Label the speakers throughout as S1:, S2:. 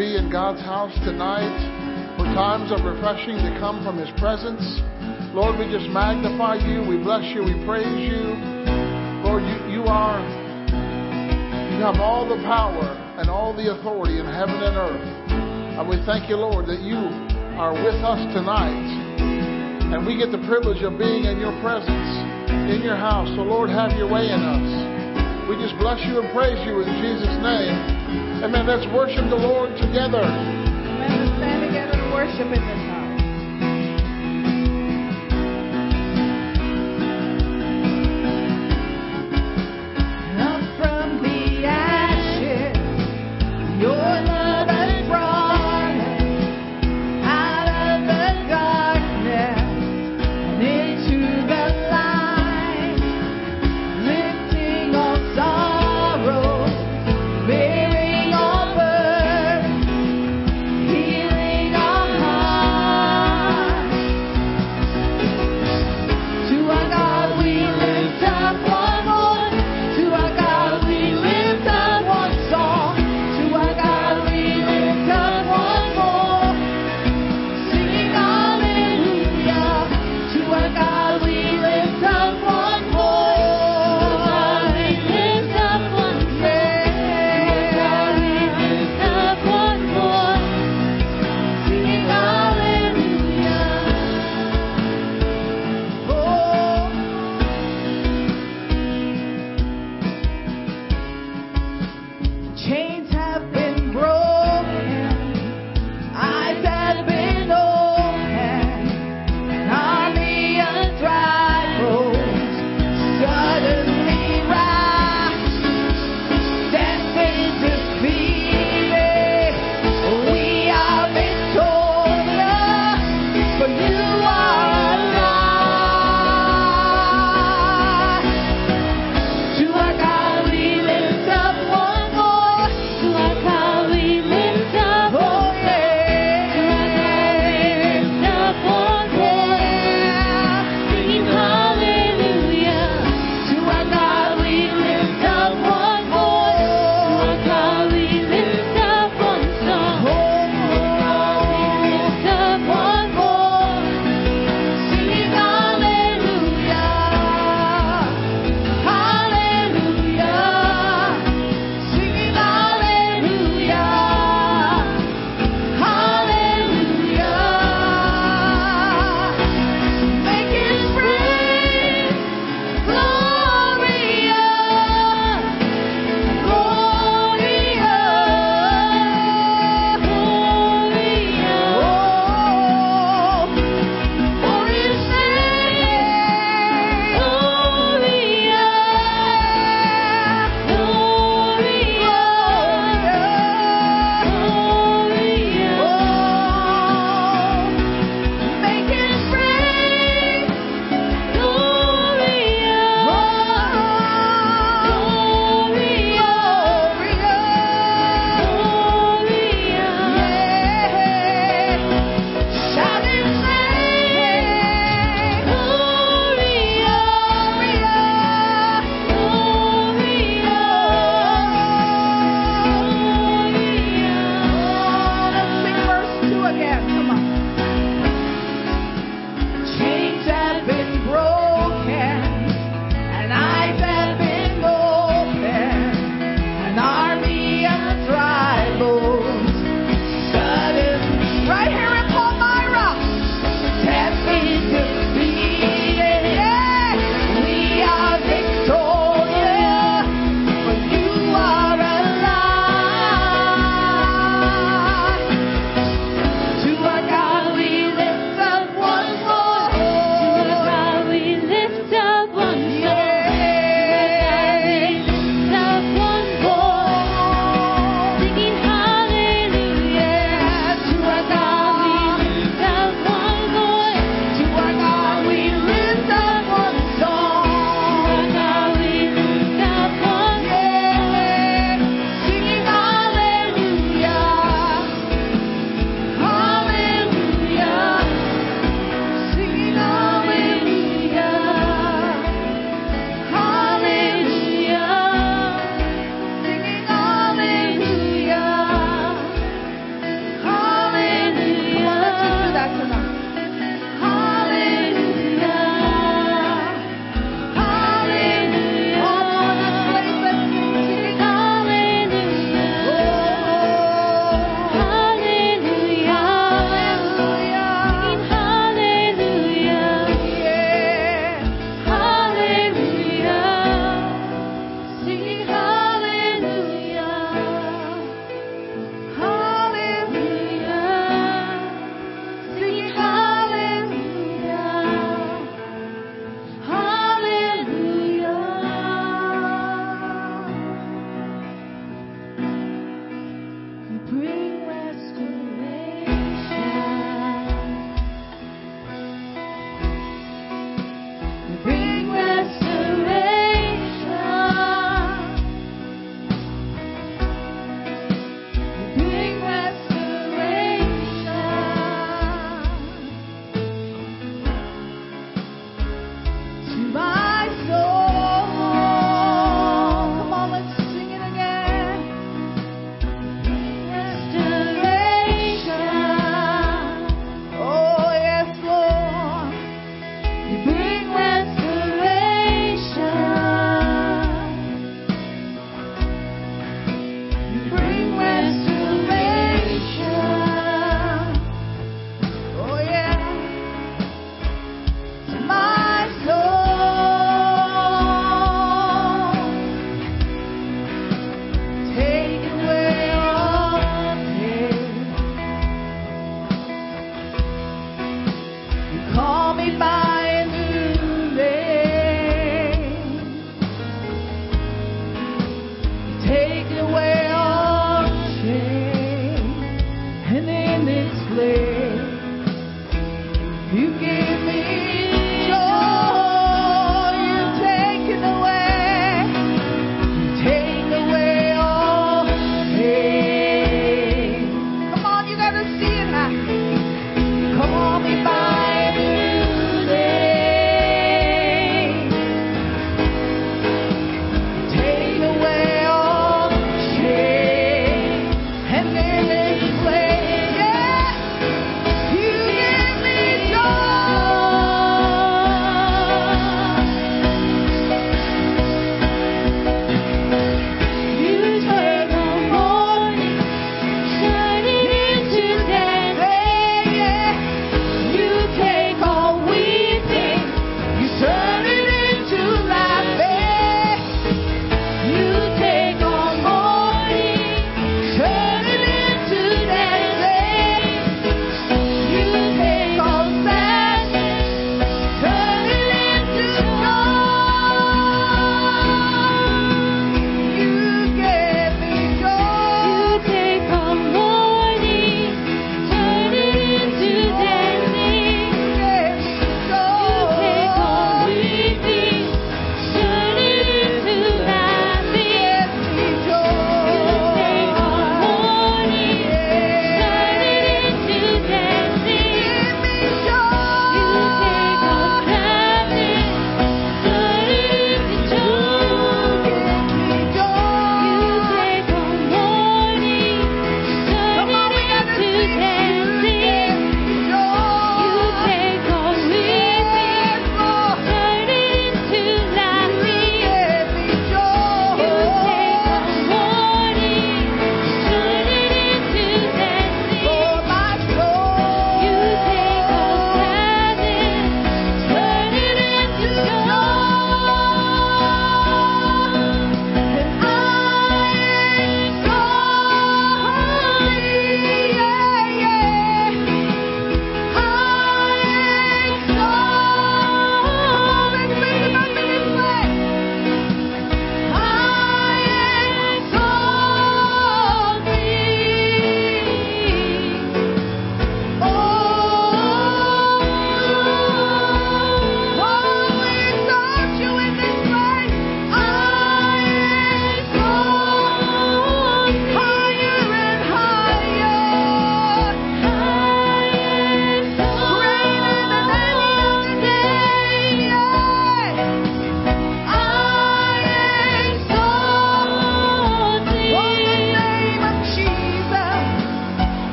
S1: be in God's house tonight, for times of refreshing to come from His presence. Lord, we just magnify you, we bless you, we praise you. Lord, you, you are, you have all the power and all the authority in heaven and earth. And we thank you, Lord, that you are with us tonight. And we get the privilege of being in your presence, in your house. So, Lord, have your way in us. We just bless you and praise you in Jesus' name. Amen. Let's worship the Lord together.
S2: Amen. Let's stand together and worship in this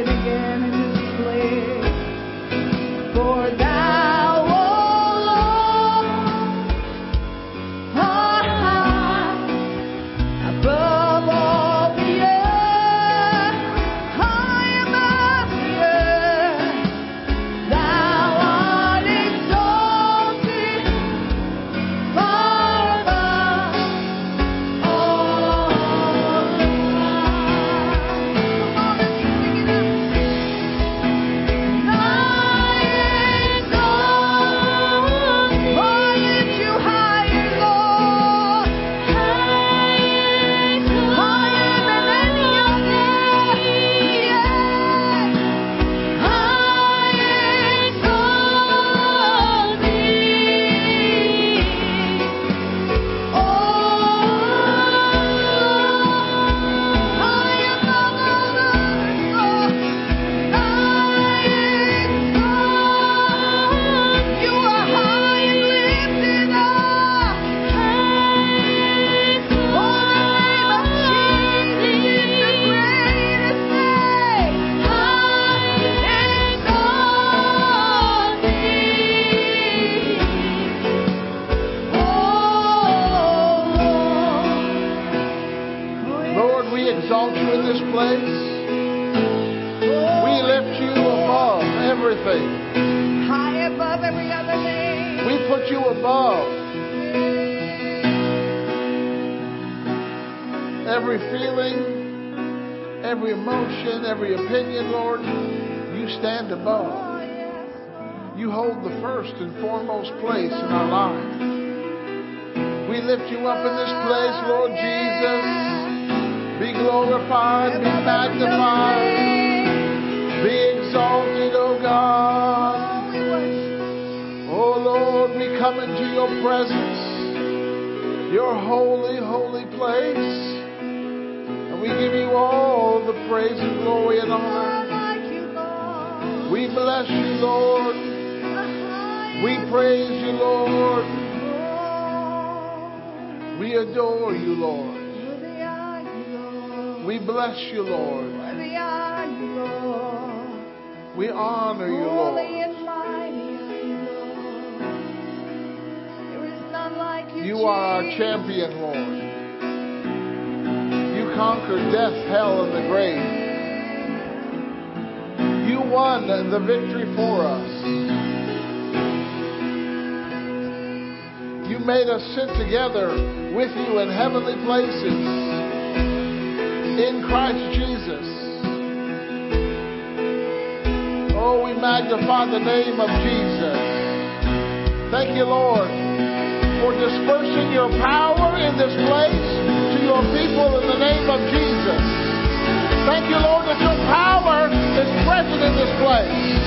S2: exalt
S1: We honor
S3: you, Holy
S1: Lord.
S3: and mighty you, Lord. There is none like you,
S1: You are our champion, Lord. You conquered death, hell, and the grave. You won the victory for us. You made us sit together with you in heavenly places in Christ Jesus. Magnify the name of Jesus. Thank you, Lord, for dispersing your power in this place to your people in the name of Jesus. Thank you, Lord, that your power is present in this place.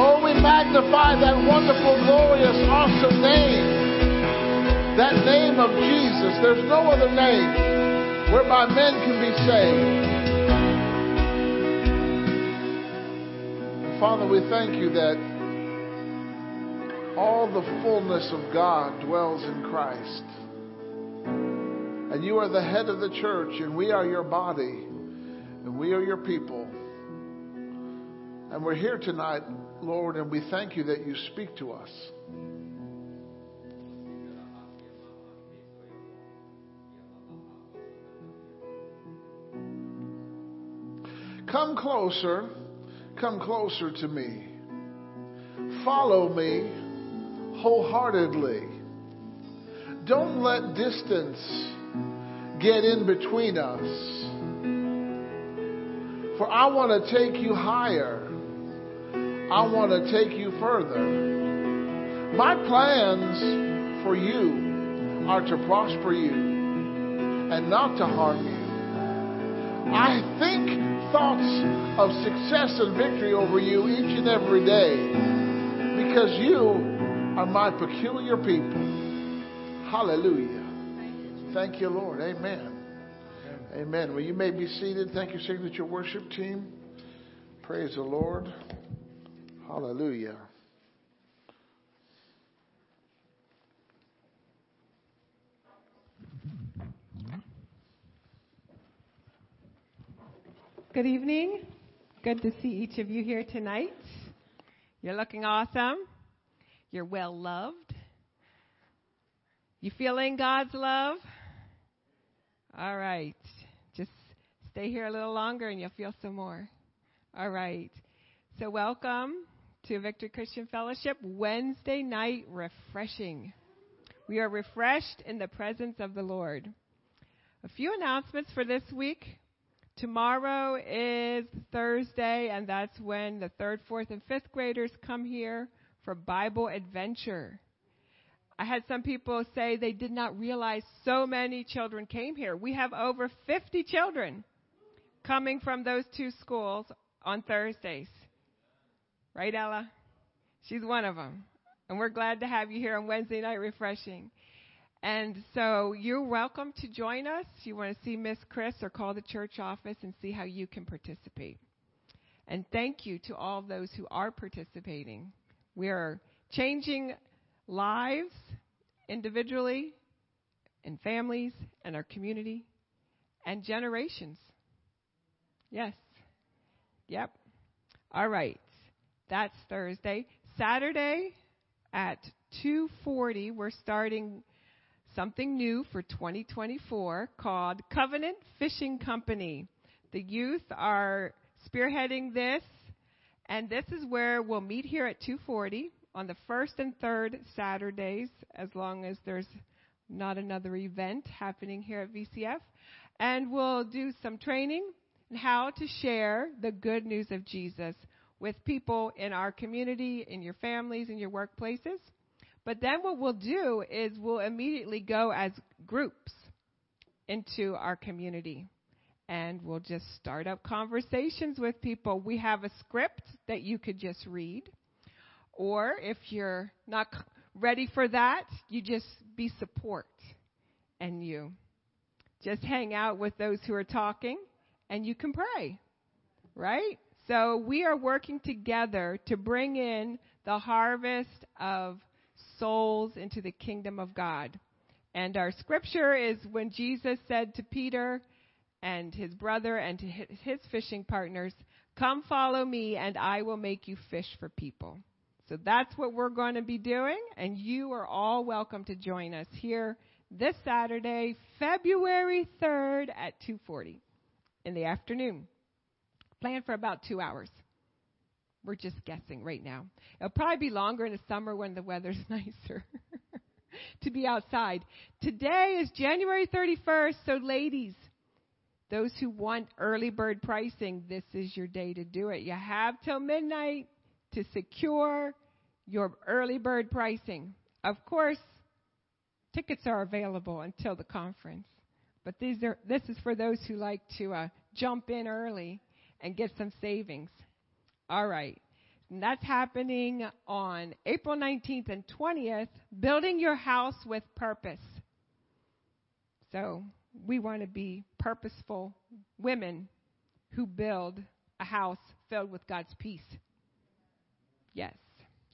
S1: Oh, we magnify that wonderful, glorious, awesome name. That name of Jesus. There's no other name whereby men can be saved. Father, we thank you that all the fullness of God dwells in Christ. And you are the head of the church, and we are your body, and we are your people. And we're here tonight, Lord, and we thank you that you speak to us. Come closer, come closer to me. Follow me wholeheartedly. Don't let distance get in between us. For I want to take you higher. I want to take you further. My plans for you are to prosper you and not to harm you. I think thoughts of success and victory over you each and every day because you are my peculiar people. Hallelujah. Thank you, Lord. Amen. Amen. Well, you may be seated. Thank you, Signature Worship Team. Praise the Lord. Hallelujah.
S4: Good evening. Good to see each of you here tonight. You're looking awesome. You're well loved. You feeling God's love? All right. Just stay here a little longer and you'll feel some more. All right. So, welcome to Victory Christian Fellowship Wednesday night refreshing. We are refreshed in the presence of the Lord. A few announcements for this week. Tomorrow is Thursday, and that's when the third, fourth, and fifth graders come here for Bible adventure. I had some people say they did not realize so many children came here. We have over 50 children coming from those two schools on Thursdays. Right, Ella? She's one of them. And we're glad to have you here on Wednesday night refreshing. And so you're welcome to join us. You want to see Miss Chris or call the church office and see how you can participate. And thank you to all those who are participating. We are changing lives individually, and families, and our community, and generations. Yes. Yep. All right. That's Thursday. Saturday at 2:40 we're starting something new for 2024 called Covenant Fishing Company. The youth are spearheading this, and this is where we'll meet here at 240 on the first and third Saturdays, as long as there's not another event happening here at VCF. And we'll do some training on how to share the good news of Jesus with people in our community, in your families, in your workplaces. But then what we'll do is we'll immediately go as groups into our community. And we'll just start up conversations with people. We have a script that you could just read. Or if you're not ready for that, you just be support and you just hang out with those who are talking and you can pray. Right? So we are working together to bring in the harvest of souls into the kingdom of God. And our scripture is when Jesus said to Peter and his brother and to his fishing partners, Come follow me, and I will make you fish for people. So that's what we're going to be doing, and you are all welcome to join us here this Saturday, February 3rd at 2:40 in the afternoon. Plan for about 2 hours. We're just guessing right now. It'll probably be longer in the summer when the weather's nicer to be outside. Today is January 31st, so ladies, those who want early bird pricing, this is your day to do it. You have till midnight to secure your early bird pricing. Of course, tickets are available until the conference, but these are this is for those who like to uh, jump in early and get some savings. All right. And that's happening on April 19th and 20th, building your house with purpose. So, we want to be purposeful women who build a house filled with God's peace. Yes.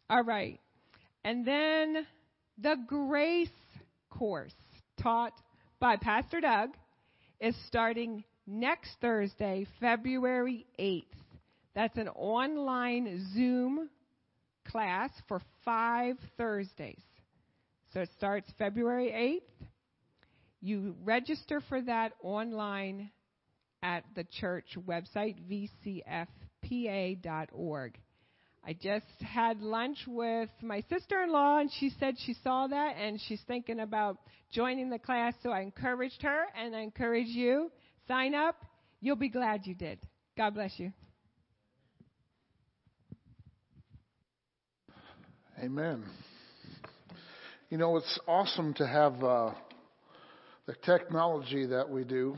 S4: All right. And then the grace course taught by Pastor Doug is starting next Thursday, February 8th. That's an online Zoom class for five Thursdays. So it starts February 8th. You register for that online at the church website, vcfpa.org. I just had lunch with my sister in law, and she said she saw that and she's thinking about joining the class. So I encouraged her, and I encourage you sign up. You'll be glad you did. God bless you.
S1: Amen. You know, it's awesome to have uh, the technology that we do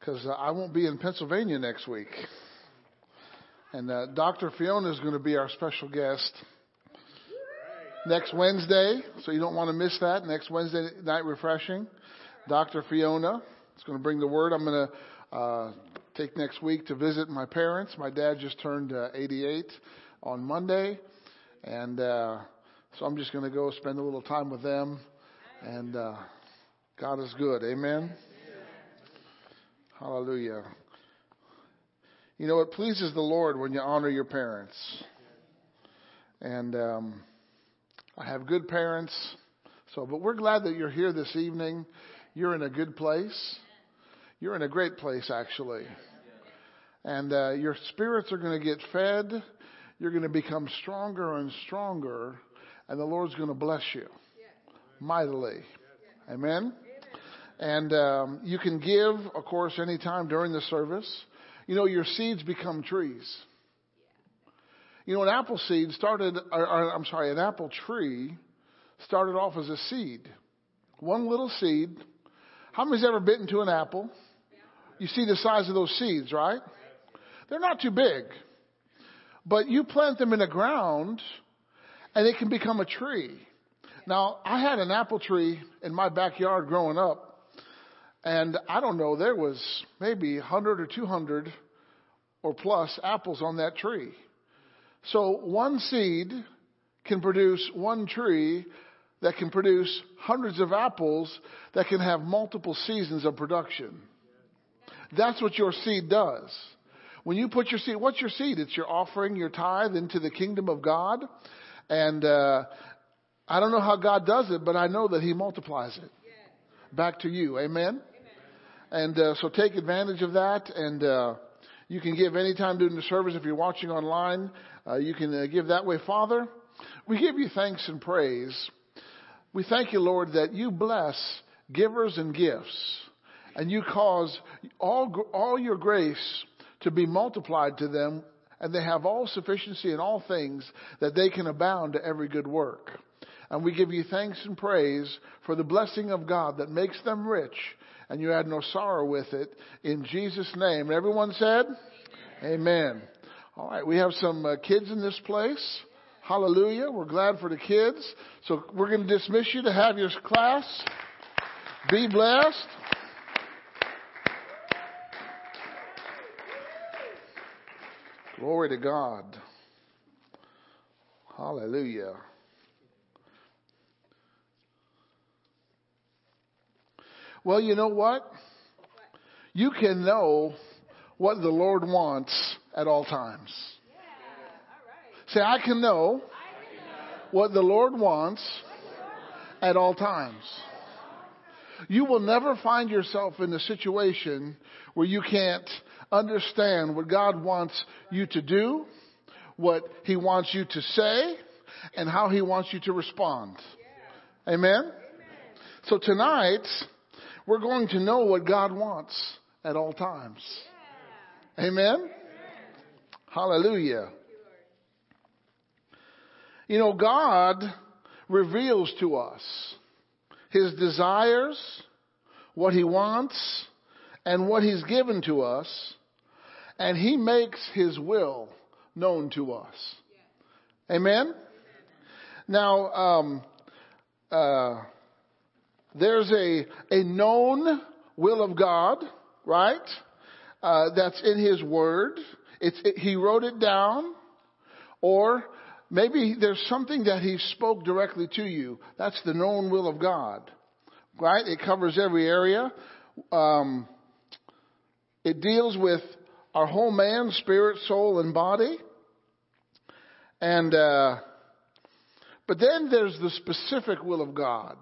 S1: because uh, I won't be in Pennsylvania next week. And uh, Dr. Fiona is going to be our special guest next Wednesday, so you don't want to miss that. Next Wednesday night refreshing. Dr. Fiona is going to bring the word. I'm going to uh, take next week to visit my parents. My dad just turned uh, 88 on Monday, and uh, so I'm just going to go spend a little time with them. And uh, God is good. Amen. Hallelujah. You know, it pleases the Lord when you honor your parents. And um, I have good parents. So, but we're glad that you're here this evening. You're in a good place. You're in a great place, actually. And uh, your spirits are going to get fed. You're going to become stronger and stronger. And the Lord's going to bless you mightily. Amen. And um, you can give, of course, anytime during the service. You know, your seeds become trees. You know, an apple seed started, or, or, I'm sorry, an apple tree started off as a seed. One little seed. How many's ever bitten to an apple? You see the size of those seeds, right? They're not too big. But you plant them in the ground and it can become a tree. Now, I had an apple tree in my backyard growing up and I don't know, there was maybe 100 or 200 or plus apples on that tree. So one seed can produce one tree that can produce hundreds of apples that can have multiple seasons of production. That's what your seed does. When you put your seed, what's your seed? It's your offering, your tithe into the kingdom of God. And uh, I don't know how God does it, but I know that He multiplies it back to you. Amen. And uh, so take advantage of that. And uh, you can give anytime during the service. If you're watching online, uh, you can uh, give that way. Father, we give you thanks and praise. We thank you, Lord, that you bless givers and gifts, and you cause all, all your grace to be multiplied to them, and they have all sufficiency in all things that they can abound to every good work. And we give you thanks and praise for the blessing of God that makes them rich, and you add no sorrow with it. In Jesus' name. Everyone said, Amen. Amen. All right, we have some uh, kids in this place. Hallelujah. We're glad for the kids. So we're going to dismiss you to have your class. Be blessed. Glory to God. Hallelujah. Well, you know what? You can know what the Lord wants at all times. Say, I can know what the Lord wants at all times. You will never find yourself in a situation where you can't understand what God wants you to do, what He wants you to say, and how He wants you to respond. Amen? So tonight, we're going to know what God wants at all times. Amen? Hallelujah. You know, God reveals to us His desires, what He wants, and what He's given to us, and He makes His will known to us. Amen? Now, um, uh, there's a, a known will of God, right? Uh, that's in His Word. It's, it, he wrote it down, or maybe there's something that He spoke directly to you. That's the known will of God, right? It covers every area. Um, it deals with our whole man, spirit, soul, and body. And, uh, but then there's the specific will of God.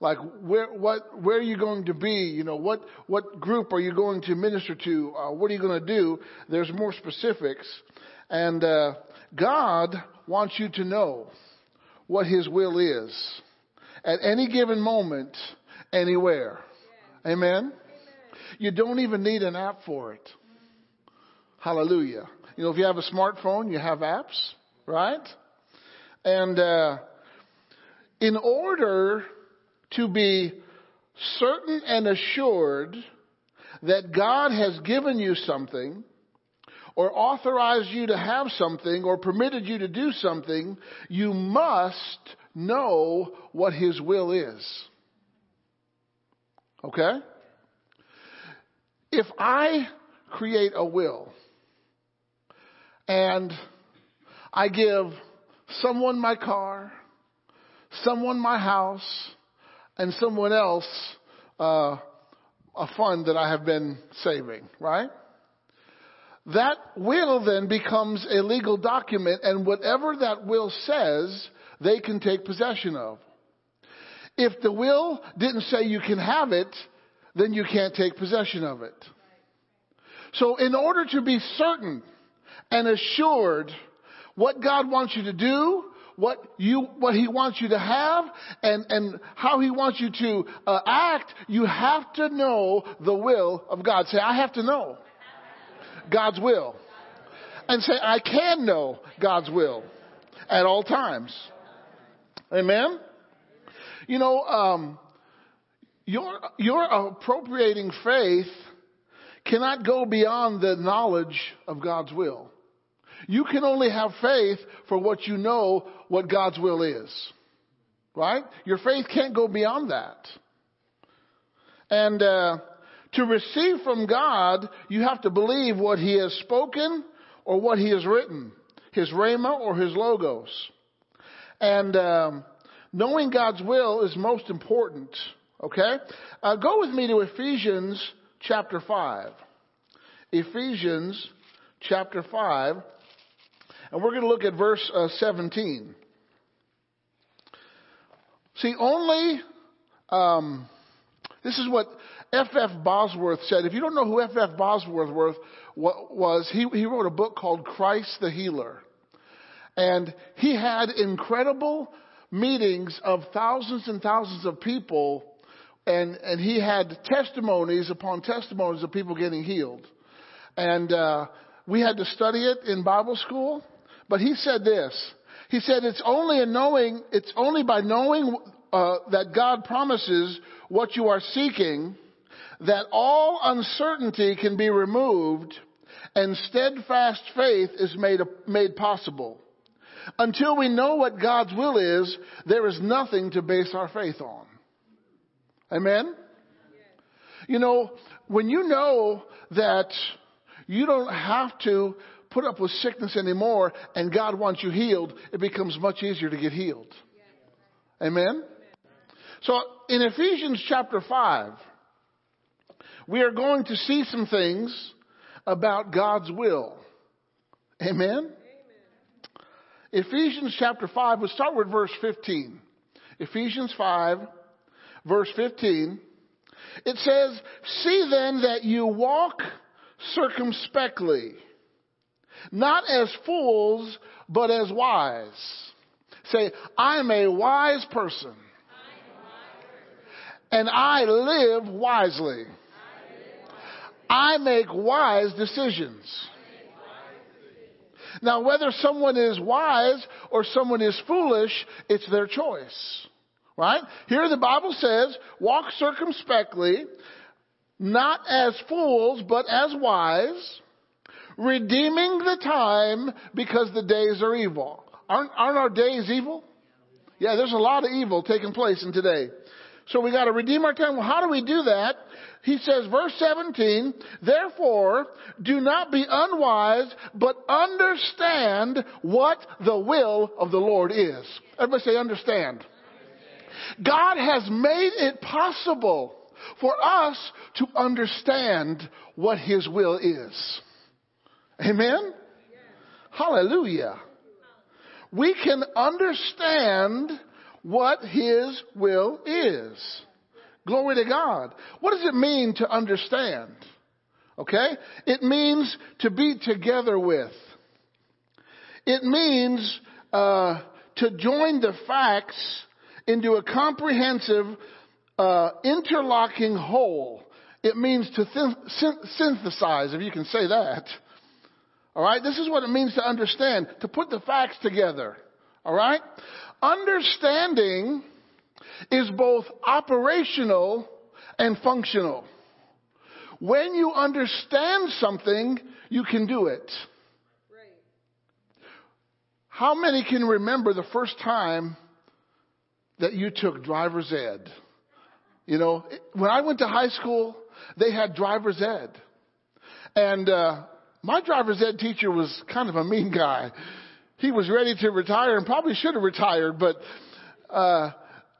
S1: Like where what where are you going to be? You know what what group are you going to minister to? Uh, what are you going to do? There's more specifics. And uh, god wants you to know what his will is at any given moment anywhere. Amen you don't even need an app for it hallelujah you know if you have a smartphone you have apps right and uh, in order to be certain and assured that God has given you something or authorized you to have something or permitted you to do something, you must know what His will is. Okay? If I create a will and I give someone my car, someone my house, and someone else uh, a fund that I have been saving, right? That will then becomes a legal document, and whatever that will says, they can take possession of. If the will didn't say you can have it, then you can't take possession of it. So in order to be certain and assured what God wants you to do, what you, what He wants you to have and, and how He wants you to uh, act, you have to know the will of God. Say, I have to know God's will. And say, I can know God's will at all times. Amen? You know, um, your, your appropriating faith cannot go beyond the knowledge of God's will. You can only have faith for what you know what God's will is. Right? Your faith can't go beyond that. And uh, to receive from God, you have to believe what He has spoken or what He has written, His rhema or His logos. And um, knowing God's will is most important. Okay? Uh, go with me to Ephesians chapter 5. Ephesians chapter 5. And we're going to look at verse uh, 17. See, only um, This is what F.F. Bosworth said. If you don't know who F.F. Bosworth was, he, he wrote a book called Christ the Healer. And he had incredible meetings of thousands and thousands of people, and, and he had testimonies upon testimonies of people getting healed. And uh, we had to study it in Bible school. But he said this. He said it's only a knowing, it's only by knowing uh, that God promises what you are seeking that all uncertainty can be removed and steadfast faith is made, made possible. Until we know what God's will is, there is nothing to base our faith on. Amen? You know, when you know that you don't have to put up with sickness anymore and God wants you healed, it becomes much easier to get healed. Amen? So in Ephesians chapter 5, we are going to see some things about God's will. Amen? Amen? Ephesians chapter 5, we'll start with verse 15. Ephesians 5, verse 15. It says, See then that you walk circumspectly, not as fools, but as wise. Say, I'm a wise person. And I live wisely. I make wise decisions. Now, whether someone is wise or someone is foolish, it's their choice. Right? Here the Bible says, walk circumspectly, not as fools, but as wise, redeeming the time because the days are evil. Aren't, aren't our days evil? Yeah, there's a lot of evil taking place in today. So we got to redeem our time. Well, how do we do that? He says, verse 17, therefore, do not be unwise, but understand what the will of the Lord is. Everybody say understand. God has made it possible for us to understand what His will is. Amen? Hallelujah. We can understand what His will is. Glory to God. What does it mean to understand? Okay? It means to be together with. It means uh, to join the facts into a comprehensive, uh, interlocking whole. It means to th- synthesize, if you can say that. All right? This is what it means to understand, to put the facts together. All right? Understanding is both operational and functional. When you understand something, you can do it. How many can remember the first time that you took driver's ed? You know, when I went to high school, they had driver's ed. And uh, my driver's ed teacher was kind of a mean guy he was ready to retire and probably should have retired, but, uh,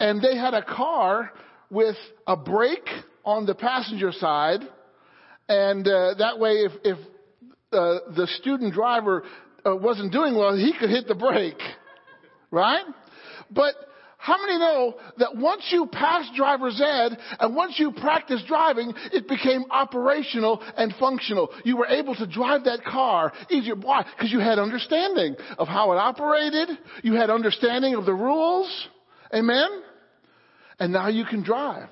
S1: and they had a car with a brake on the passenger side. And, uh, that way if, if, uh, the student driver uh, wasn't doing well, he could hit the brake. Right? But how many know that once you pass driver's ed and once you practice driving, it became operational and functional. You were able to drive that car easier. Why? Because you had understanding of how it operated. You had understanding of the rules. Amen? And now you can drive.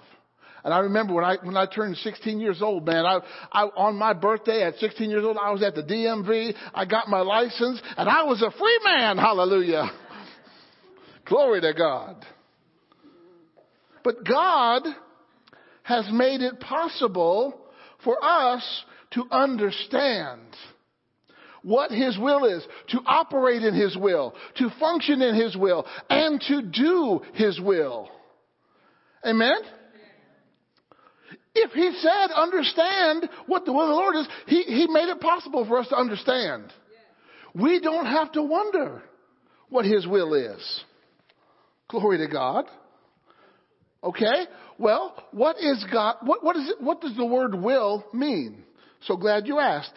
S1: And I remember when I when I turned 16 years old, man, I, I on my birthday at 16 years old, I was at the DMV. I got my license, and I was a free man. Hallelujah. Glory to God. But God has made it possible for us to understand what His will is, to operate in His will, to function in His will, and to do His will. Amen? If He said understand what the will of the Lord is, He, he made it possible for us to understand. We don't have to wonder what His will is. Glory to God. Okay? Well, what is God, what, what is it, what does the word will mean? So glad you asked.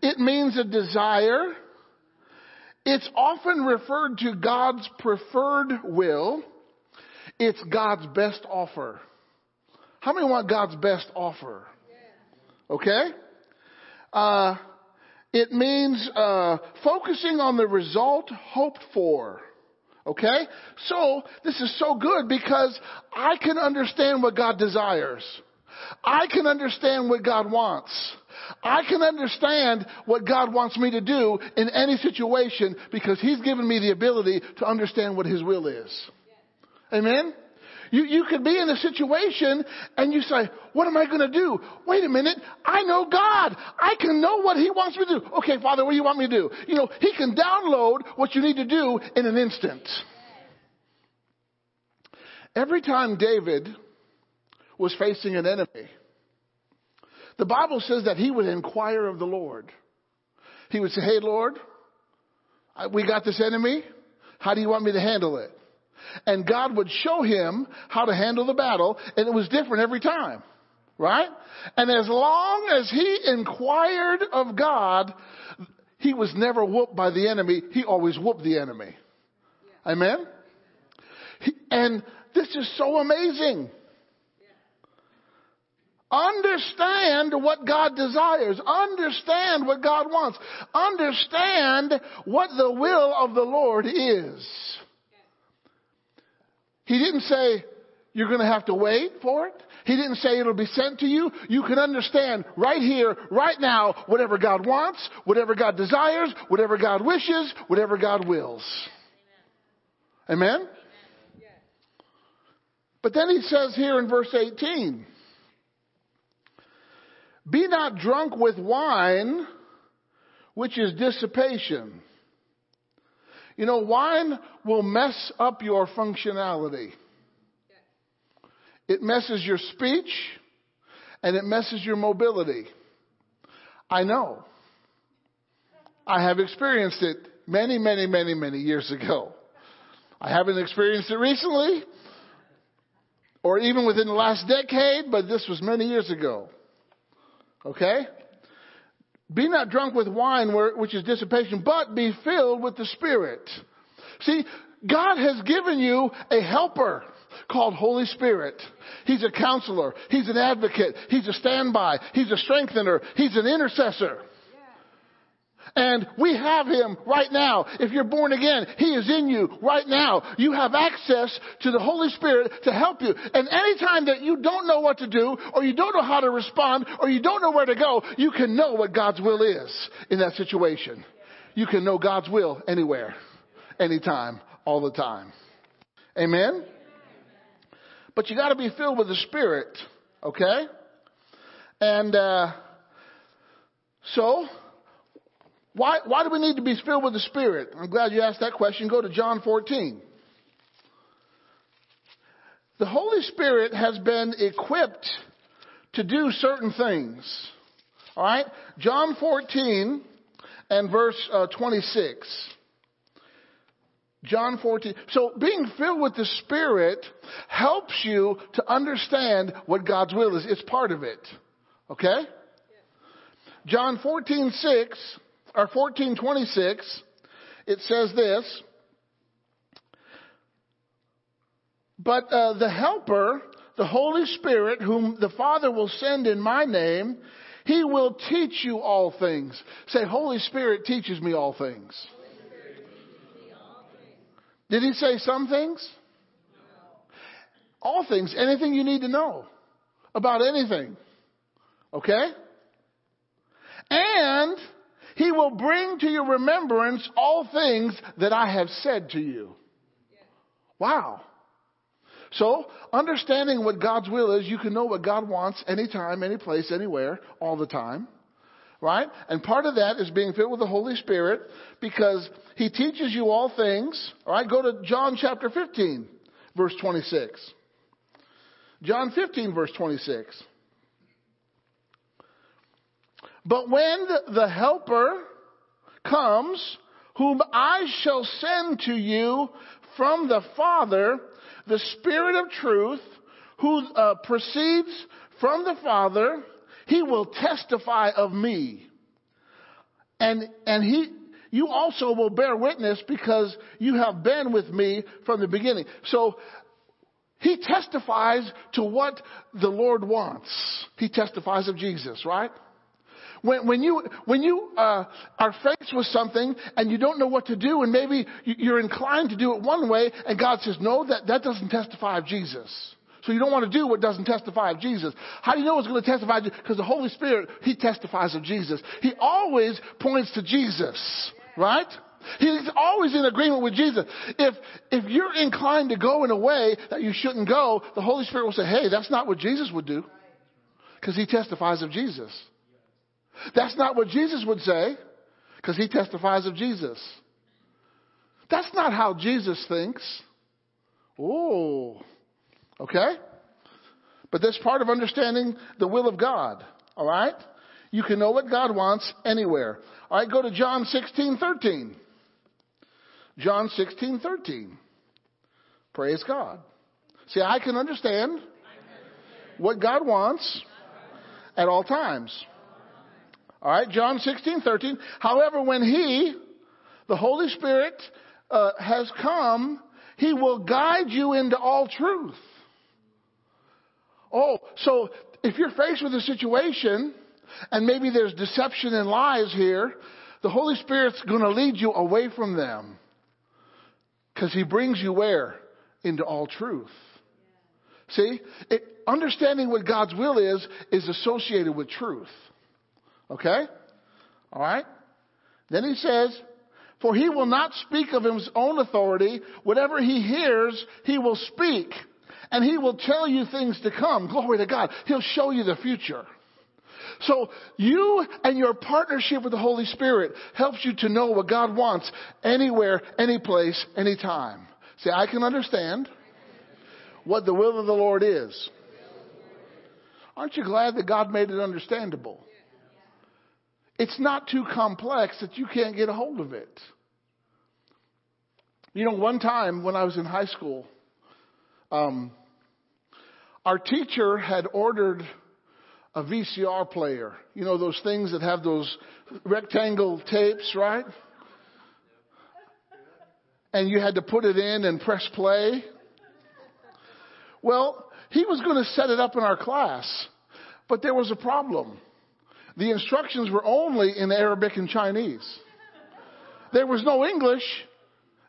S1: It means a desire. It's often referred to God's preferred will. It's God's best offer. How many want God's best offer? Okay? Uh, it means uh, focusing on the result hoped for. Okay? So, this is so good because I can understand what God desires. I can understand what God wants. I can understand what God wants me to do in any situation because He's given me the ability to understand what His will is. Amen? You, you could be in a situation and you say, what am I going to do? Wait a minute. I know God. I can know what He wants me to do. Okay, Father, what do you want me to do? You know, He can download what you need to do in an instant. Every time David was facing an enemy, the Bible says that he would inquire of the Lord. He would say, Hey, Lord, we got this enemy. How do you want me to handle it? And God would show him how to handle the battle, and it was different every time. Right? And as long as he inquired of God, he was never whooped by the enemy. He always whooped the enemy. Amen? And this is so amazing. Understand what God desires. Understand what God wants. Understand what the will of the Lord is. He didn't say, you're going to have to wait for it. He didn't say it'll be sent to you. You can understand right here, right now, whatever God wants, whatever God desires, whatever God wishes, whatever God wills. Amen? Amen? But then he says here in verse 18, be not drunk with wine, which is dissipation. You know, wine will mess up your functionality. It messes your speech and it messes your mobility. I know. I have experienced it many, many, many, many years ago. I haven't experienced it recently or even within the last decade, but this was many years ago. Okay? Be not drunk with wine, which is dissipation, but be filled with the Spirit. See, God has given you a helper called Holy Spirit. He's a counselor. He's an advocate. He's a standby. He's a strengthener. He's an intercessor. And we have him right now. If you're born again, he is in you right now. You have access to the Holy Spirit to help you. And anytime that you don't know what to do, or you don't know how to respond, or you don't know where to go, you can know what God's will is in that situation. You can know God's will anywhere, anytime, all the time. Amen? But you gotta be filled with the Spirit, okay? And, uh, so, why, why do we need to be filled with the Spirit? I'm glad you asked that question. Go to John 14. The Holy Spirit has been equipped to do certain things. Alright? John 14 and verse uh, 26. John 14. So being filled with the Spirit helps you to understand what God's will is. It's part of it. Okay? John 14, 6 or 1426, it says this. But uh, the Helper, the Holy Spirit, whom the Father will send in my name, he will teach you all things. Say, Holy Spirit teaches me all things. Did he say some things? All things, anything you need to know about anything. Okay? And he will bring to your remembrance all things that I have said to you. Wow. So, understanding what God's will is, you can know what God wants anytime, any place, anywhere, all the time. Right? And part of that is being filled with the Holy Spirit because He teaches you all things. Alright? Go to John chapter 15, verse 26. John 15, verse 26. But when the helper comes, whom I shall send to you from the Father, the Spirit of truth, who uh, proceeds from the Father, he will testify of me. And, and he, you also will bear witness because you have been with me from the beginning. So, he testifies to what the Lord wants. He testifies of Jesus, right? When, when you, when you uh, are faced with something and you don't know what to do and maybe you- you're inclined to do it one way and God says, no, that, that doesn't testify of Jesus. So you don't want to do what doesn't testify of Jesus. How do you know it's going to testify? Because the Holy Spirit, He testifies of Jesus. He always points to Jesus, right? He's always in agreement with Jesus. If, if you're inclined to go in a way that you shouldn't go, the Holy Spirit will say, hey, that's not what Jesus would do. Because He testifies of Jesus. That's not what Jesus would say. Because He testifies of Jesus. That's not how Jesus thinks. Oh. Okay? But that's part of understanding the will of God. All right? You can know what God wants anywhere. All right, go to John 16, 13. John 16, 13. Praise God. See, I can understand what God wants at all times. All right, John 16, 13. However, when He, the Holy Spirit, uh, has come, He will guide you into all truth. Oh, so if you're faced with a situation and maybe there's deception and lies here, the Holy Spirit's going to lead you away from them. Because He brings you where? Into all truth. See? It, understanding what God's will is, is associated with truth. Okay? Alright? Then He says, For He will not speak of His own authority. Whatever He hears, He will speak. And He will tell you things to come. Glory to God. He'll show you the future. So you and your partnership with the Holy Spirit helps you to know what God wants anywhere, any place, anytime. See, I can understand what the will of the Lord is. Aren't you glad that God made it understandable? It's not too complex that you can't get a hold of it. You know, one time when I was in high school, um, our teacher had ordered a VCR player. You know, those things that have those rectangle tapes, right? And you had to put it in and press play. Well, he was going to set it up in our class, but there was a problem. The instructions were only in Arabic and Chinese. There was no English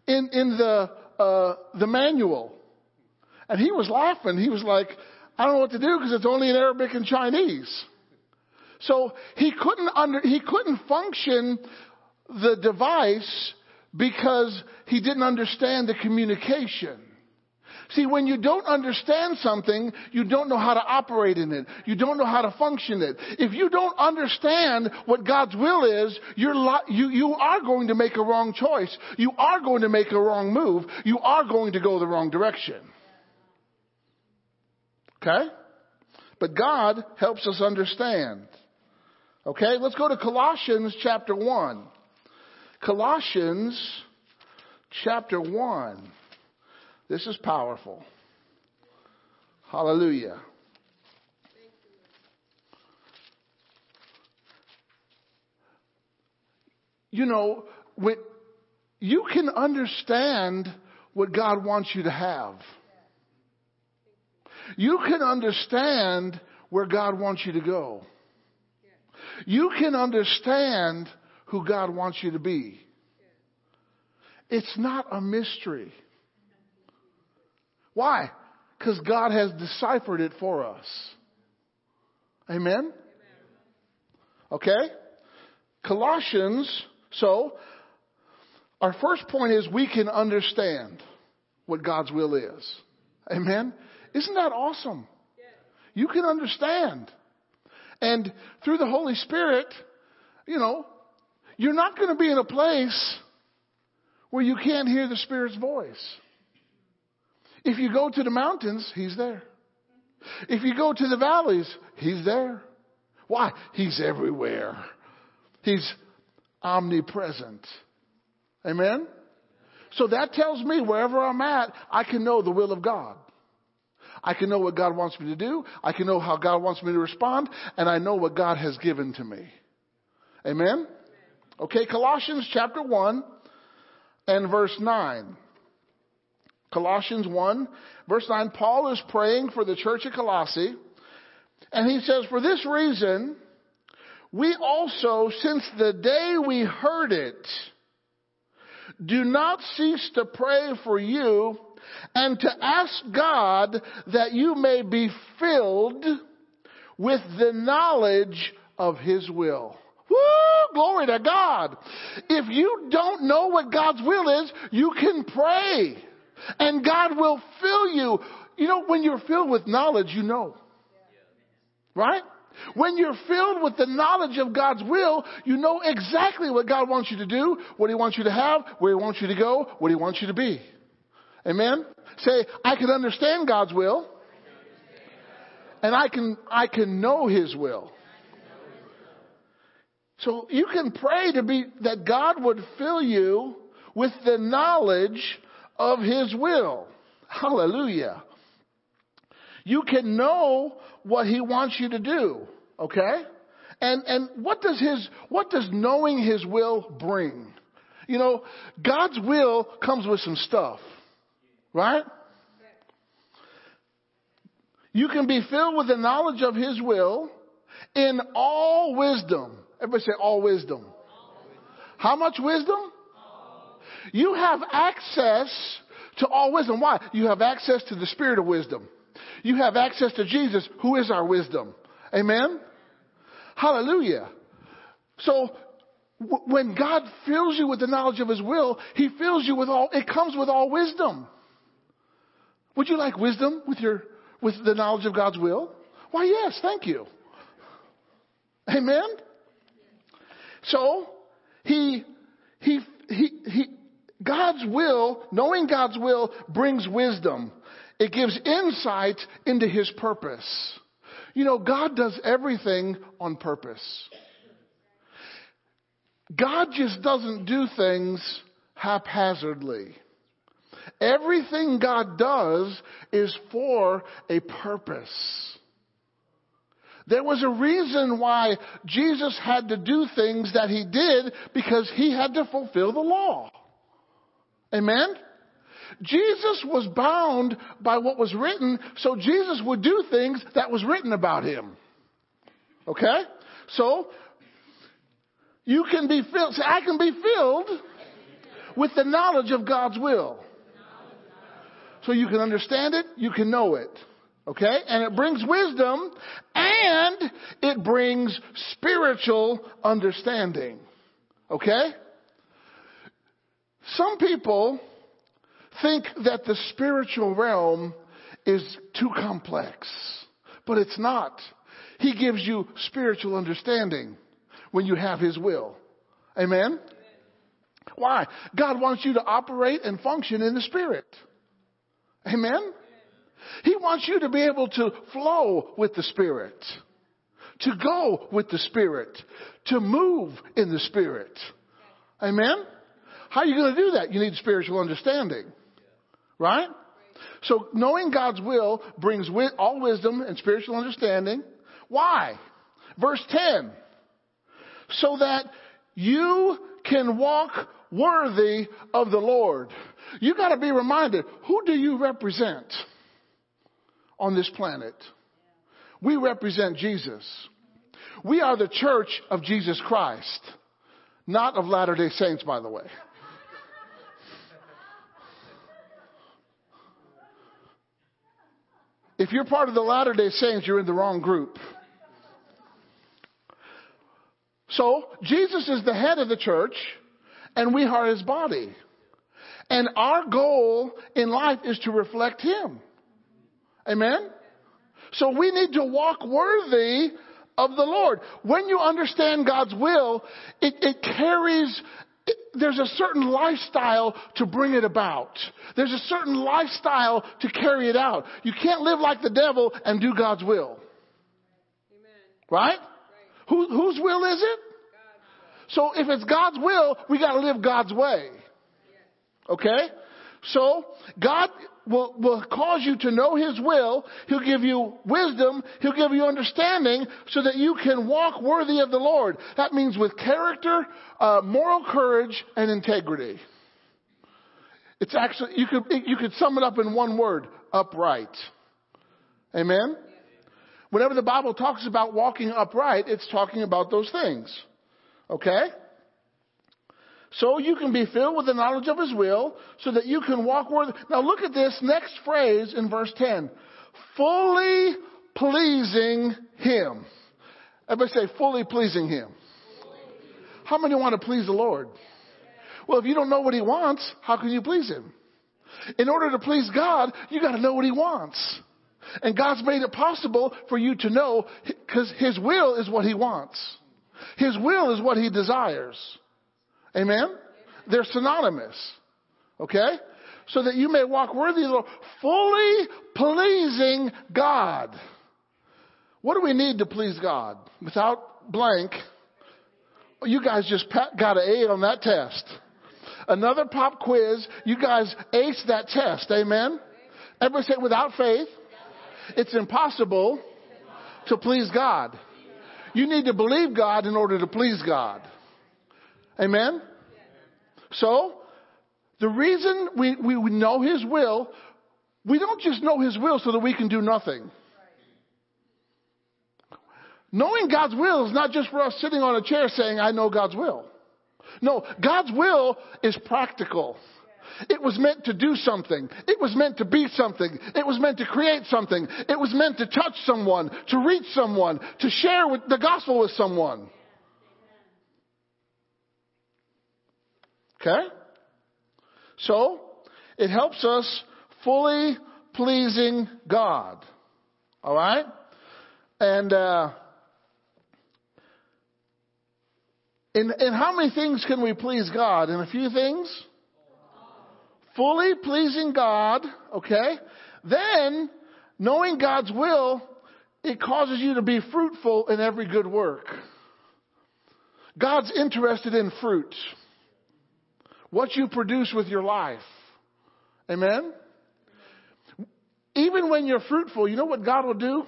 S1: in, in the, uh, the manual. And he was laughing. He was like, I don't know what to do because it's only in Arabic and Chinese. So he couldn't under, he couldn't function the device because he didn't understand the communication. See, when you don't understand something, you don't know how to operate in it. You don't know how to function it. If you don't understand what God's will is, you're li- you, you are going to make a wrong choice. You are going to make a wrong move. You are going to go the wrong direction. Okay? But God helps us understand. Okay? Let's go to Colossians chapter 1. Colossians chapter 1. This is powerful. Hallelujah. You know, when you can understand what God wants you to have. You can understand where God wants you to go. You can understand who God wants you to be. It's not a mystery. Why? Because God has deciphered it for us. Amen? Okay? Colossians, so, our first point is we can understand what God's will is. Amen? Isn't that awesome? You can understand. And through the Holy Spirit, you know, you're not going to be in a place where you can't hear the Spirit's voice. If you go to the mountains, He's there. If you go to the valleys, He's there. Why? He's everywhere. He's omnipresent. Amen? So that tells me wherever I'm at, I can know the will of God. I can know what God wants me to do. I can know how God wants me to respond. And I know what God has given to me. Amen? Okay, Colossians chapter 1 and verse 9. Colossians 1, verse 9, Paul is praying for the church at Colossae, and he says, For this reason, we also, since the day we heard it, do not cease to pray for you and to ask God that you may be filled with the knowledge of His will. Woo! Glory to God. If you don't know what God's will is, you can pray and God will fill you. You know, when you're filled with knowledge, you know. Right? When you're filled with the knowledge of God's will, you know exactly what God wants you to do, what He wants you to have, where He wants you to go, what He wants you to be. Amen? Say, I can understand God's will, and I can, I can know His will. So you can pray to be, that God would fill you with the knowledge of His will. Hallelujah. You can know what He wants you to do. Okay? And, and what does His, what does knowing His will bring? You know, God's will comes with some stuff. Right? You can be filled with the knowledge of His will in all wisdom. Everybody say all wisdom. How much wisdom? You have access to all wisdom. Why? You have access to the spirit of wisdom. You have access to Jesus, who is our wisdom. Amen? Hallelujah. So, w- when God fills you with the knowledge of His will, He fills you with all, it comes with all wisdom. Would you like wisdom with your, with the knowledge of God's will? Why, yes, thank you. Amen? So, He, He, He, He, God's will, knowing God's will brings wisdom. It gives insight into His purpose. You know, God does everything on purpose. God just doesn't do things haphazardly. Everything God does is for a purpose. There was a reason why Jesus had to do things that he did because he had to fulfill the law. Amen? Jesus was bound by what was written, so Jesus would do things that was written about him. Okay? So, you can be filled, I can be filled with the knowledge of God's will. So you can understand it, you can know it. Okay? And it brings wisdom and it brings spiritual understanding. Okay? Some people think that the spiritual realm is too complex, but it's not. He gives you spiritual understanding when you have His will. Amen? Why? God wants you to operate and function in the Spirit. Amen? He wants you to be able to flow with the Spirit, to go with the Spirit, to move in the Spirit. Amen? How are you going to do that? You need spiritual understanding. Right? So knowing God's will brings all wisdom and spiritual understanding. Why? Verse 10. So that you can walk worthy of the Lord. You gotta be reminded, who do you represent on this planet? We represent Jesus. We are the church of Jesus Christ, not of Latter-day Saints, by the way. If you're part of the Latter day Saints, you're in the wrong group. So, Jesus is the head of the church, and we are his body. And our goal in life is to reflect him. Amen? So we need to walk worthy of the Lord. When you understand God's will, it, it carries there's a certain lifestyle to bring it about. There's a certain lifestyle to carry it out. You can't live like the devil and do God's will. Amen. Right? right. Who, whose will is it? So if it's God's will, we gotta live God's way. Okay? So, God will, will cause you to know His will. He'll give you wisdom. He'll give you understanding so that you can walk worthy of the Lord. That means with character, uh, moral courage, and integrity. It's actually, you could, you could sum it up in one word, upright. Amen? Whenever the Bible talks about walking upright, it's talking about those things. Okay? So you can be filled with the knowledge of His will so that you can walk worthy. Now look at this next phrase in verse 10. Fully pleasing Him. Everybody say, fully pleasing Him. How many want to please the Lord? Well, if you don't know what He wants, how can you please Him? In order to please God, you got to know what He wants. And God's made it possible for you to know because His will is what He wants. His will is what He desires. Amen? They're synonymous. Okay? So that you may walk worthy of the Lord, fully pleasing God. What do we need to please God? Without blank, you guys just got an A on that test. Another pop quiz, you guys aced that test. Amen? Everybody say, without faith, it's impossible to please God. You need to believe God in order to please God. Amen? So, the reason we, we, know His will, we don't just know His will so that we can do nothing. Knowing God's will is not just for us sitting on a chair saying, I know God's will. No, God's will is practical. It was meant to do something. It was meant to be something. It was meant to create something. It was meant to touch someone, to reach someone, to share the gospel with someone. Okay? So, it helps us fully pleasing God. All right? And, uh, in, in how many things can we please God? In a few things? fully pleasing God, okay? Then, knowing God's will, it causes you to be fruitful in every good work. God's interested in fruit. What you produce with your life. Amen? Even when you're fruitful, you know what God will do?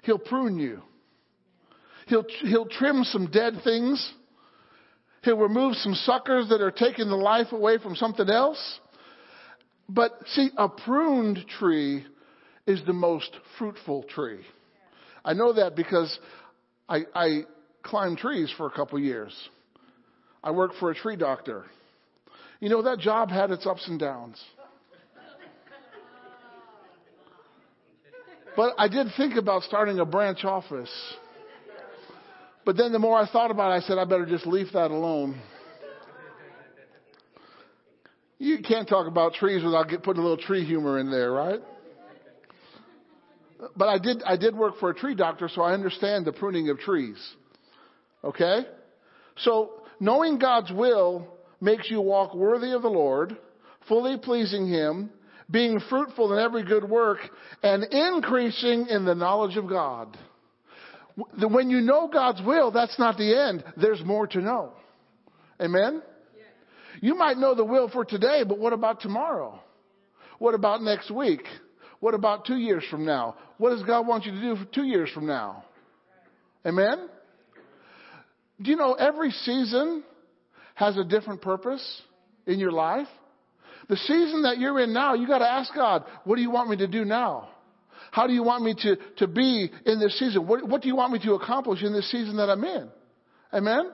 S1: He'll prune you. He'll, he'll trim some dead things. He'll remove some suckers that are taking the life away from something else. But see, a pruned tree is the most fruitful tree. I know that because I, I climbed trees for a couple years. I worked for a tree doctor. You know, that job had its ups and downs. But I did think about starting a branch office. But then the more I thought about it, I said, I better just leave that alone. You can't talk about trees without get, putting a little tree humor in there, right? But I did, I did work for a tree doctor, so I understand the pruning of trees. Okay? So, knowing God's will makes you walk worthy of the Lord, fully pleasing Him, being fruitful in every good work, and increasing in the knowledge of God. When you know God's will, that's not the end. There's more to know. Amen? You might know the will for today, but what about tomorrow? What about next week? What about two years from now? What does God want you to do for two years from now? Amen? Do you know every season has a different purpose in your life? The season that you're in now, you got to ask God, what do you want me to do now? How do you want me to, to be in this season? What, what do you want me to accomplish in this season that I'm in? Amen?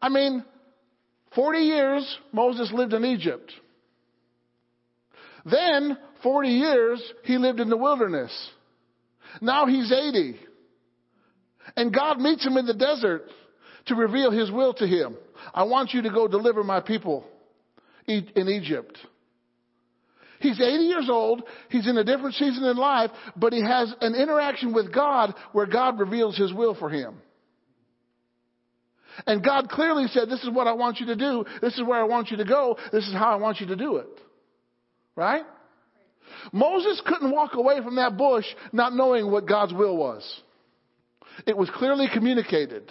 S1: I mean, 40 years, Moses lived in Egypt. Then, 40 years, he lived in the wilderness. Now he's 80. And God meets him in the desert to reveal his will to him. I want you to go deliver my people in Egypt. He's 80 years old. He's in a different season in life, but he has an interaction with God where God reveals his will for him. And God clearly said, This is what I want you to do. This is where I want you to go. This is how I want you to do it. Right? Moses couldn't walk away from that bush not knowing what God's will was. It was clearly communicated.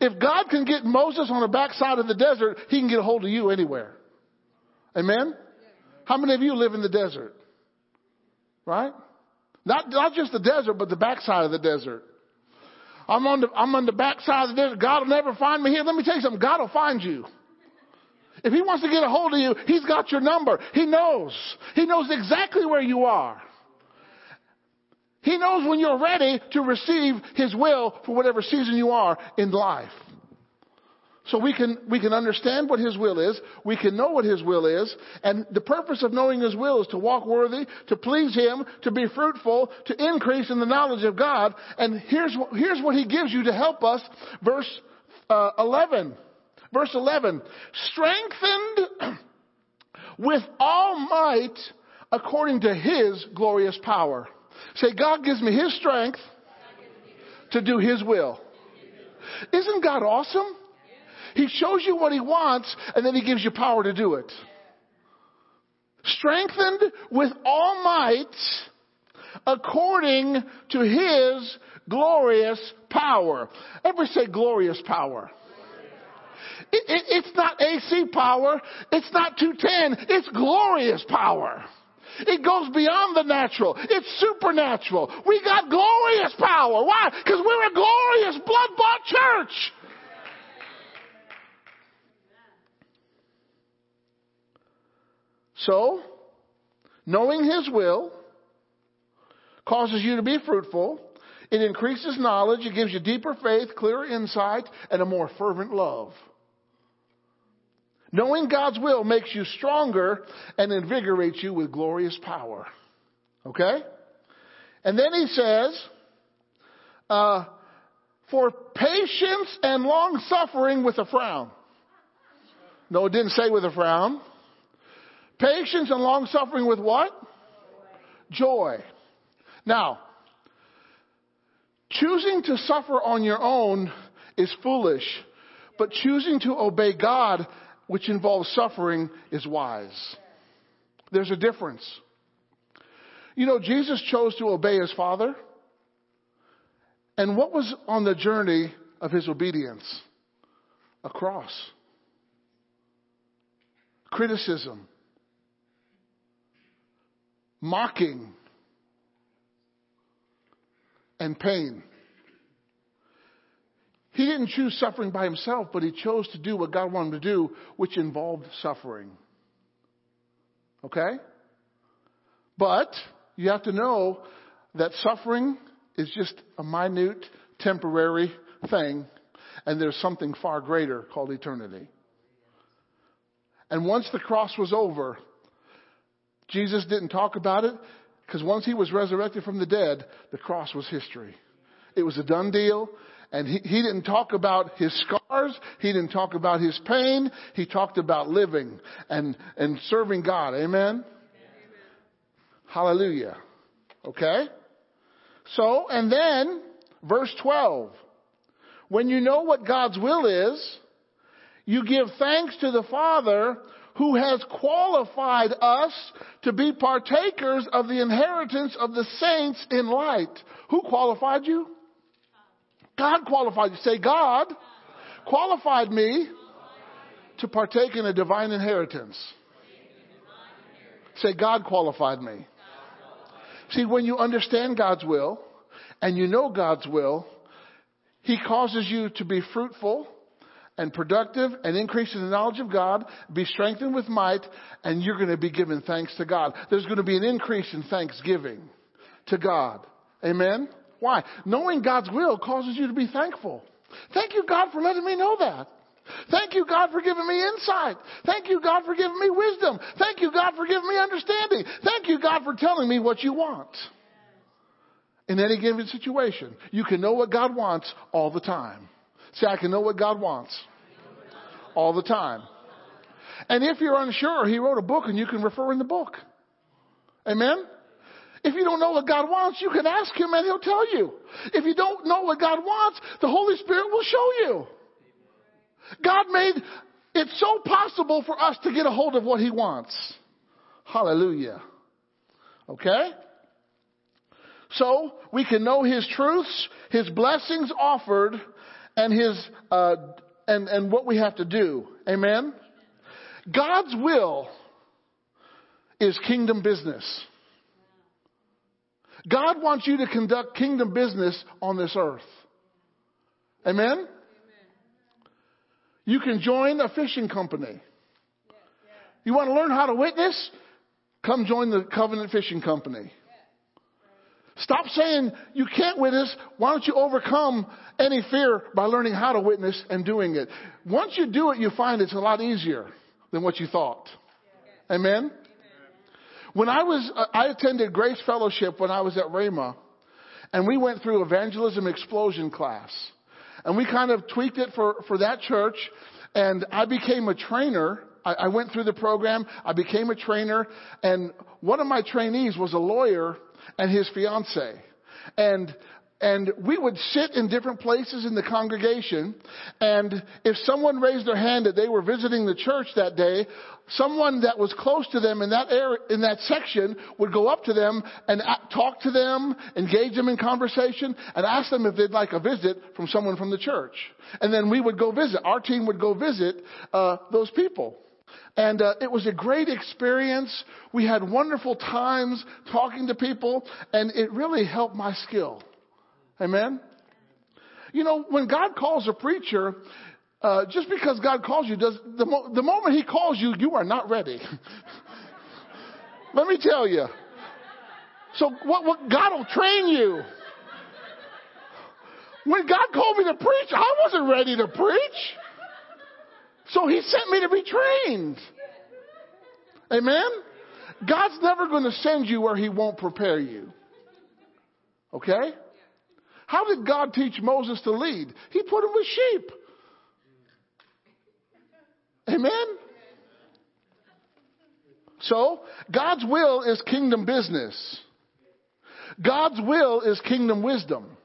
S1: If God can get Moses on the backside of the desert, he can get a hold of you anywhere. Amen? How many of you live in the desert? Right? Not, not just the desert, but the backside of the desert. I'm on the, I'm on the backside of the desert. God will never find me here. Let me tell you something. God will find you. If he wants to get a hold of you, he's got your number. He knows. He knows exactly where you are. He knows when you're ready to receive his will for whatever season you are in life. So we can, we can understand what His will is. We can know what His will is. And the purpose of knowing His will is to walk worthy, to please Him, to be fruitful, to increase in the knowledge of God. And here's, here's what He gives you to help us. Verse uh, 11. Verse 11. Strengthened with all might according to His glorious power. Say, God gives me His strength to do His will. Isn't God awesome? He shows you what He wants, and then He gives you power to do it. Strengthened with all might according to His glorious power. Everybody say glorious power. It, it, it's not AC power. It's not 210. It's glorious power. It goes beyond the natural. It's supernatural. We got glorious power. Why? Because we're a glorious blood bought church. So, knowing His will causes you to be fruitful. It increases knowledge. It gives you deeper faith, clearer insight, and a more fervent love. Knowing God's will makes you stronger and invigorates you with glorious power. Okay? And then he says, uh, for patience and long suffering with a frown. No, it didn't say with a frown. Patience and long suffering with what? Joy. Now, choosing to suffer on your own is foolish, but choosing to obey God, which involves suffering, is wise. There's a difference. You know, Jesus chose to obey his Father. And what was on the journey of his obedience? A cross. Criticism mocking, and pain. He didn't choose suffering by himself, but he chose to do what God wanted him to do, which involved suffering. Okay? But you have to know that suffering is just a minute, temporary thing, and there's something far greater called eternity. And once the cross was over, Jesus didn't talk about it because once he was resurrected from the dead, the cross was history. It was a done deal. And he, he didn't talk about his scars. He didn't talk about his pain. He talked about living and, and serving God. Amen? Amen? Hallelujah. Okay? So, and then, verse 12. When you know what God's will is, you give thanks to the Father who has qualified us to be partakers of the inheritance of the saints in light. Who qualified you? God qualified you. Say, God qualified me to partake in a divine inheritance. Say, God qualified me. See, when you understand God's will and you know God's will, He causes you to be fruitful and productive and increase in the knowledge of God, be strengthened with might, and you're going to be giving thanks to God. There's going to be an increase in thanksgiving to God. Amen? Why? Knowing God's will causes you to be thankful. Thank you, God, for letting me know that. Thank you, God, for giving me insight. Thank you, God, for giving me wisdom. Thank you, God, for giving me understanding. Thank you, God, for telling me what you want. In any given situation, you can know what God wants all the time. Say, I can know what God wants all the time. And if you're unsure, He wrote a book and you can refer in the book. Amen? If you don't know what God wants, you can ask Him and He'll tell you. If you don't know what God wants, the Holy Spirit will show you. God made it so possible for us to get a hold of what He wants. Hallelujah. Okay? So we can know His truths, His blessings offered, and his uh, and and what we have to do. Amen. God's will is kingdom business. God wants you to conduct kingdom business on this earth. Amen? Amen. You can join a fishing company. You want to learn how to witness? Come join the Covenant Fishing Company. Stop saying you can't witness. Why don't you overcome any fear by learning how to witness and doing it? Once you do it, you find it's a lot easier than what you thought. Amen? When I was, uh, I attended Grace Fellowship when I was at Rhema, and we went through evangelism explosion class. And we kind of tweaked it for, for that church, and I became a trainer. I, I went through the program, I became a trainer, and one of my trainees was a lawyer and his fiance. And and we would sit in different places in the congregation and if someone raised their hand that they were visiting the church that day someone that was close to them in that area in that section would go up to them and talk to them engage them in conversation and ask them if they'd like a visit from someone from the church and then we would go visit our team would go visit uh, those people and uh, it was a great experience. We had wonderful times talking to people, and it really helped my skill. Amen? You know, when God calls a preacher, uh, just because God calls you, does the, mo- the moment He calls you, you are not ready. Let me tell you. So, what, what God will train you. When God called me to preach, I wasn't ready to preach. So he sent me to be trained. Amen? God's never going to send you where he won't prepare you. Okay? How did God teach Moses to lead? He put him with sheep. Amen? So, God's will is kingdom business. God's will is kingdom wisdom.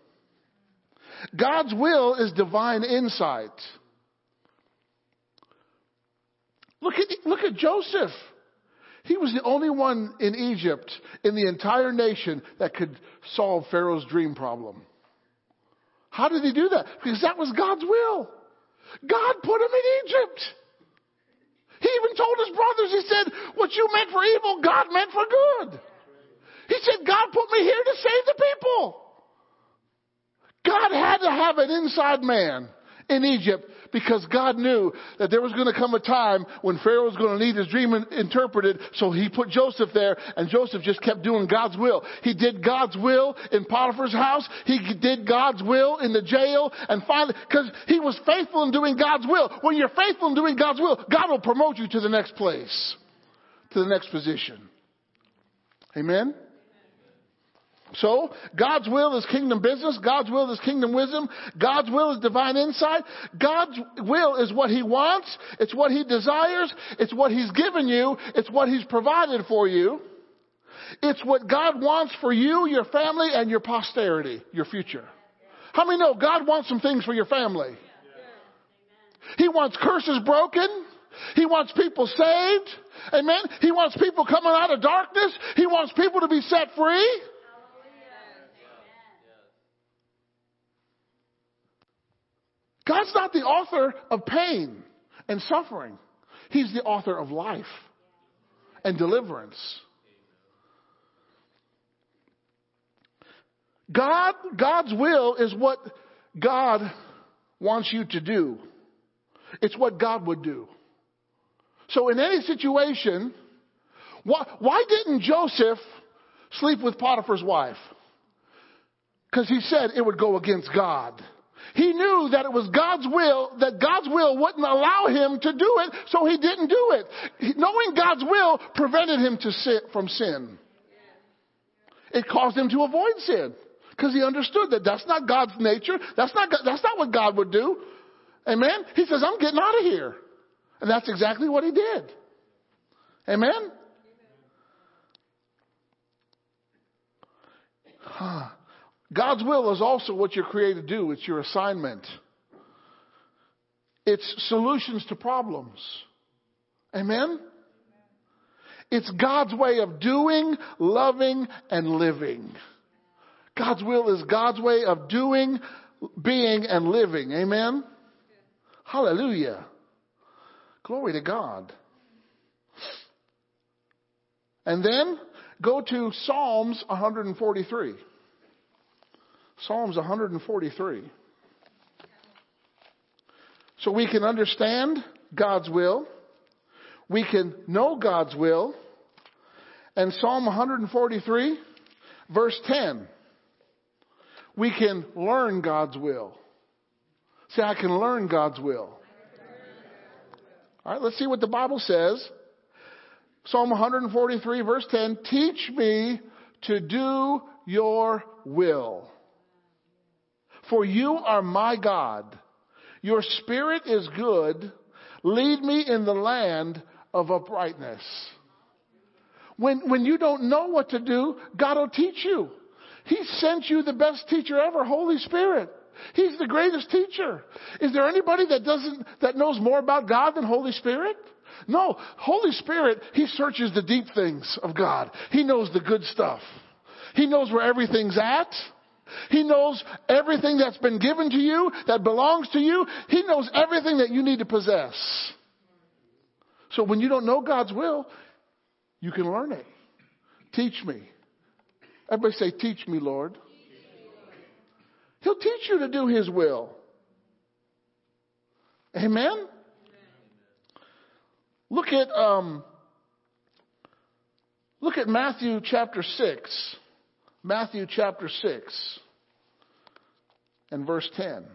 S1: God's will is divine insight. Look at, look at Joseph. He was the only one in Egypt, in the entire nation, that could solve Pharaoh's dream problem. How did he do that? Because that was God's will. God put him in Egypt. He even told his brothers, he said, what you meant for evil, God meant for good. He said, God put me here to save the people. God had to have an inside man in Egypt because God knew that there was going to come a time when Pharaoh was going to need his dream interpreted. So he put Joseph there and Joseph just kept doing God's will. He did God's will in Potiphar's house. He did God's will in the jail and finally, cause he was faithful in doing God's will. When you're faithful in doing God's will, God will promote you to the next place, to the next position. Amen. So, God's will is kingdom business. God's will is kingdom wisdom. God's will is divine insight. God's will is what He wants. It's what He desires. It's what He's given you. It's what He's provided for you. It's what God wants for you, your family, and your posterity, your future. How many know God wants some things for your family? He wants curses broken. He wants people saved. Amen. He wants people coming out of darkness. He wants people to be set free. God's not the author of pain and suffering. He's the author of life and deliverance. God, God's will is what God wants you to do. It's what God would do. So in any situation, why, why didn't Joseph sleep with Potiphar's wife? Because he said it would go against God. He knew that it was God's will, that God's will wouldn't allow him to do it, so he didn't do it. Knowing God's will prevented him to sin, from sin. It caused him to avoid sin because he understood that that's not God's nature. That's not, that's not what God would do. Amen. He says, I'm getting out of here. And that's exactly what he did. Amen. Huh. God's will is also what you're created to do. It's your assignment. It's solutions to problems. Amen? It's God's way of doing, loving, and living. God's will is God's way of doing, being, and living. Amen? Hallelujah. Glory to God. And then go to Psalms 143. Psalms 143. So we can understand God's will. we can know God's will. And Psalm 143, verse 10, we can learn God's will. Say, I can learn God's will. All right, let's see what the Bible says. Psalm 143, verse 10 Teach me to do your will. For you are my God. Your spirit is good. Lead me in the land of uprightness. When, when you don't know what to do, God will teach you. He sent you the best teacher ever, Holy Spirit. He's the greatest teacher. Is there anybody that doesn't, that knows more about God than Holy Spirit? No. Holy Spirit, He searches the deep things of God. He knows the good stuff. He knows where everything's at. He knows everything that's been given to you, that belongs to you. He knows everything that you need to possess. So when you don't know God's will, you can learn it. Teach me. Everybody say, Teach me, Lord. He'll teach you to do His will. Amen? Look at, um, look at Matthew chapter 6. Matthew chapter 6 and verse 10.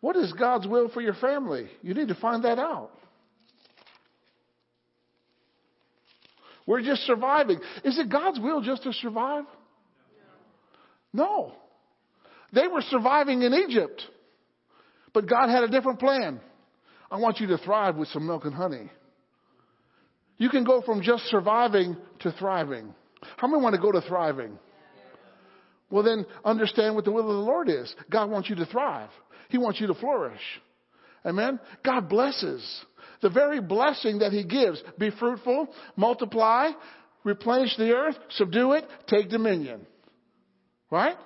S1: What is God's will for your family? You need to find that out. We're just surviving. Is it God's will just to survive? No. They were surviving in Egypt, but God had a different plan. I want you to thrive with some milk and honey. You can go from just surviving to thriving. How many want to go to thriving? Well, then understand what the will of the Lord is. God wants you to thrive. He wants you to flourish. Amen? God blesses. The very blessing that He gives be fruitful, multiply, replenish the earth, subdue it, take dominion. Right?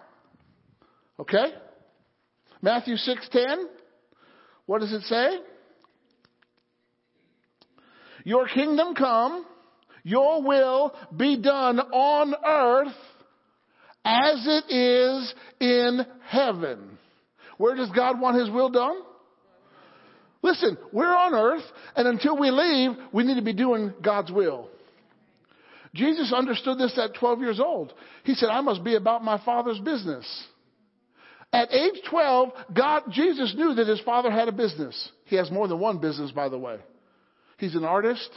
S1: Okay? Matthew 6:10. What does it say? Your kingdom come, your will be done on earth as it is in heaven. Where does God want his will done? Listen, we're on earth, and until we leave, we need to be doing God's will. Jesus understood this at 12 years old. He said, I must be about my father's business. At age 12, God, Jesus knew that his father had a business. He has more than one business, by the way. He's an artist.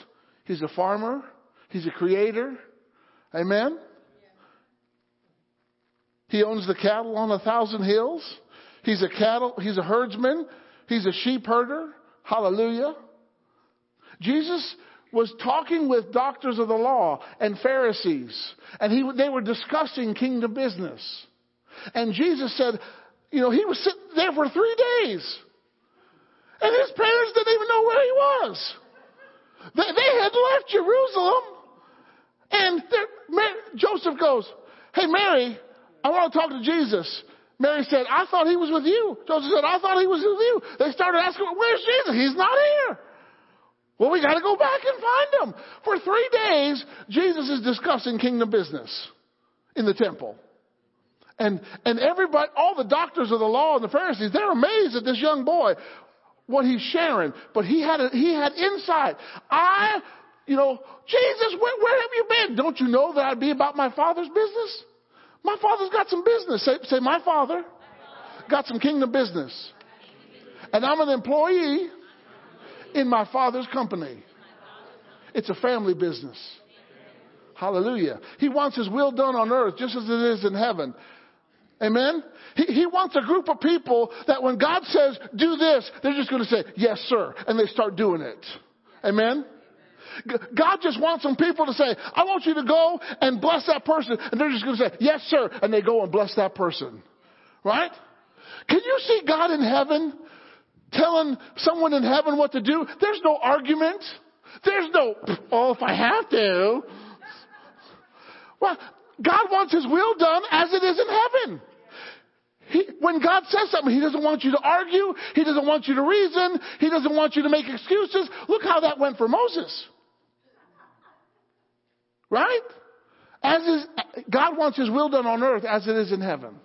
S1: He's a farmer. He's a creator. Amen? He owns the cattle on a thousand hills. He's a cattle, he's a herdsman. He's a sheep herder. Hallelujah. Jesus was talking with doctors of the law and Pharisees, and he, they were discussing kingdom business. And Jesus said, you know, he was sitting there for three days. And his parents didn't even know where he was. They, they had left Jerusalem. And Joseph goes, Hey, Mary, I want to talk to Jesus. Mary said, I thought he was with you. Joseph said, I thought he was with you. They started asking, Where's Jesus? He's not here. Well, we got to go back and find him. For three days, Jesus is discussing kingdom business in the temple. And, and everybody, all the doctors of the law and the Pharisees, they're amazed at this young boy, what he's sharing. But he had, a, he had insight. I, you know, Jesus, where, where have you been? Don't you know that I'd be about my father's business? My father's got some business. Say, say my father got some kingdom business. And I'm an employee in my father's company. It's a family business. Hallelujah. He wants his will done on earth just as it is in heaven. Amen? He, he wants a group of people that when God says, do this, they're just going to say, yes, sir. And they start doing it. Amen? God just wants some people to say, I want you to go and bless that person. And they're just going to say, yes, sir. And they go and bless that person. Right? Can you see God in heaven telling someone in heaven what to do? There's no argument. There's no, oh, if I have to. Well, God wants His will done as it is in heaven. He, when God says something, He doesn't want you to argue. He doesn't want you to reason. He doesn't want you to make excuses. Look how that went for Moses. Right? As is, God wants His will done on earth as it is in heaven.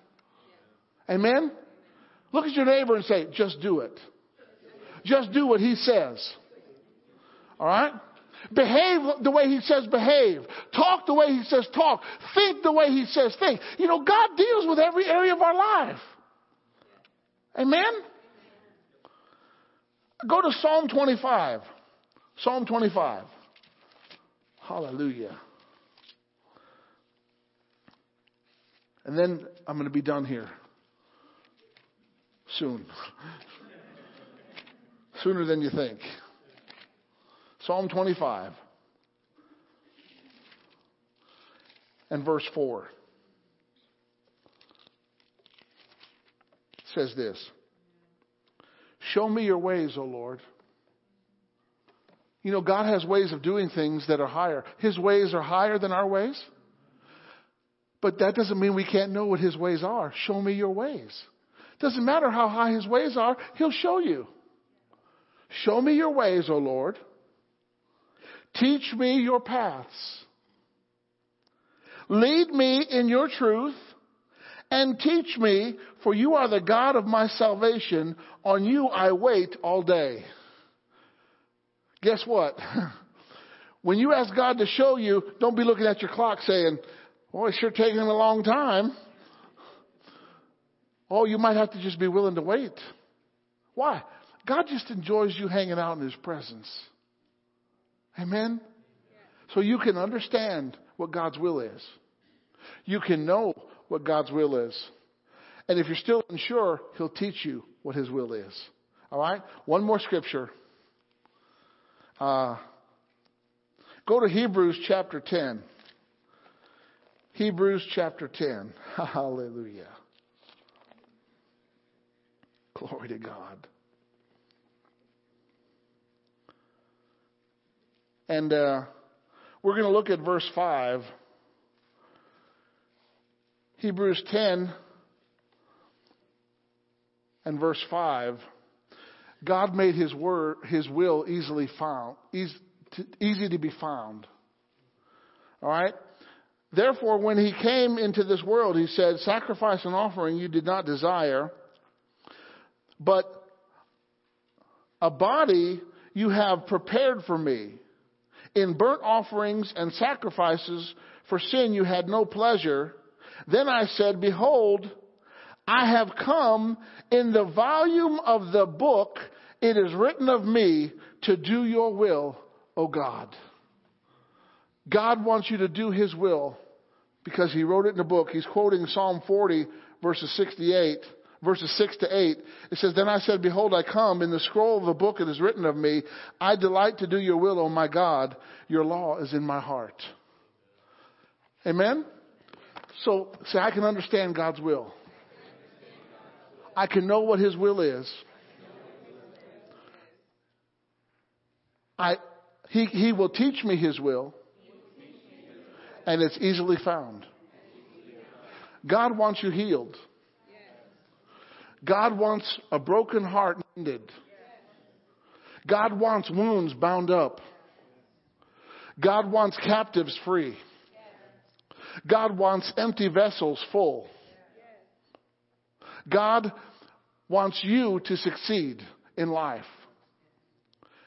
S1: Amen? Look at your neighbor and say, just do it. Just do what he says. All right? Behave the way he says behave. Talk the way he says talk. Think the way he says think. You know, God deals with every area of our life. Amen? Go to Psalm 25. Psalm 25. Hallelujah. And then I'm going to be done here soon. Sooner than you think. Psalm 25 and verse 4 says this Show me your ways, O Lord. You know, God has ways of doing things that are higher. His ways are higher than our ways. But that doesn't mean we can't know what His ways are. Show me your ways. Doesn't matter how high His ways are, He'll show you. Show me your ways, O Lord. Teach me your paths. Lead me in your truth and teach me, for you are the God of my salvation. On you I wait all day. Guess what? When you ask God to show you, don't be looking at your clock saying, Oh, it's sure taking a long time. Oh, you might have to just be willing to wait. Why? God just enjoys you hanging out in his presence. Amen? So you can understand what God's will is. You can know what God's will is. And if you're still unsure, He'll teach you what His will is. All right? One more scripture. Uh, go to Hebrews chapter 10. Hebrews chapter 10. Hallelujah. Glory to God. And uh, we're going to look at verse 5. Hebrews 10 and verse 5. God made his word, his will easily found, easy to, easy to be found. All right? Therefore, when he came into this world, he said, Sacrifice and offering you did not desire, but a body you have prepared for me. In burnt offerings and sacrifices for sin you had no pleasure. Then I said, Behold, I have come in the volume of the book. It is written of me to do your will, O God. God wants you to do his will because he wrote it in the book. He's quoting Psalm 40 verses 68 verses 6 to 8, it says, Then I said, Behold, I come. In the scroll of the book it is written of me, I delight to do your will, O my God. Your law is in my heart. Amen? So, say, I can understand God's will. I can know what His will is. I, he, he will teach me His will, and it's easily found. God wants you healed. God wants a broken heart mended. God wants wounds bound up. God wants captives free. God wants empty vessels full. God wants you to succeed in life,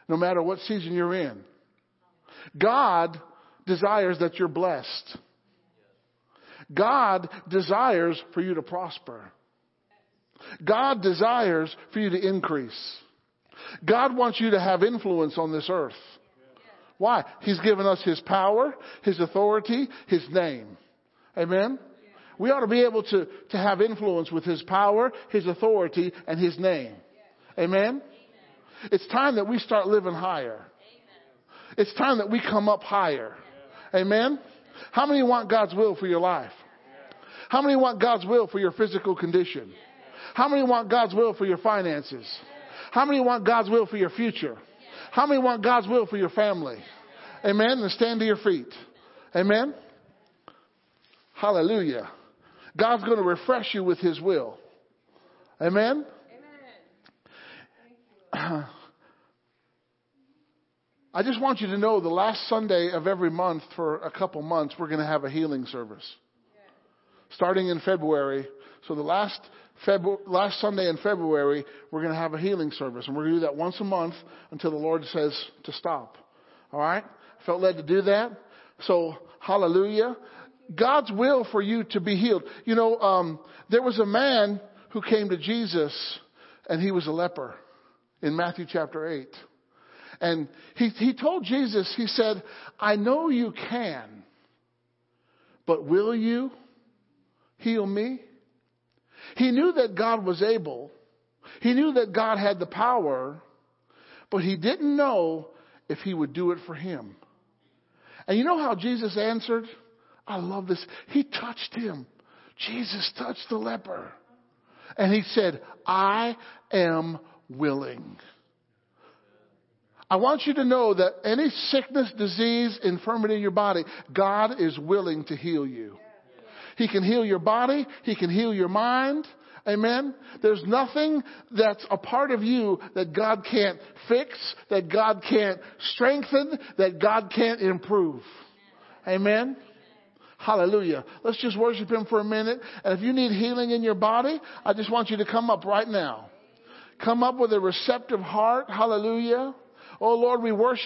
S1: no matter what season you're in. God desires that you're blessed. God desires for you to prosper. God desires for you to increase. God wants you to have influence on this earth. Why? He's given us His power, His authority, His name. Amen? We ought to be able to, to have influence with His power, His authority, and His name. Amen? It's time that we start living higher. It's time that we come up higher. Amen? How many want God's will for your life? How many want God's will for your physical condition? How many want God's will for your finances? How many want God's will for your future? How many want God's will for your family? Amen. And stand to your feet. Amen. Hallelujah. God's going to refresh you with His will. Amen. I just want you to know the last Sunday of every month for a couple months, we're going to have a healing service. starting in February. So the last Last Sunday in February, we're going to have a healing service, and we're going to do that once a month until the Lord says to stop. All right? Felt led to do that. So, hallelujah. God's will for you to be healed. You know, um, there was a man who came to Jesus, and he was a leper in Matthew chapter 8. And he, he told Jesus, he said, I know you can, but will you heal me? He knew that God was able. He knew that God had the power, but he didn't know if he would do it for him. And you know how Jesus answered? I love this. He touched him. Jesus touched the leper. And he said, I am willing. I want you to know that any sickness, disease, infirmity in your body, God is willing to heal you. He can heal your body. He can heal your mind. Amen. There's nothing that's a part of you that God can't fix, that God can't strengthen, that God can't improve. Amen. Hallelujah. Let's just worship Him for a minute. And if you need healing in your body, I just want you to come up right now. Come up with a receptive heart. Hallelujah. Oh Lord, we worship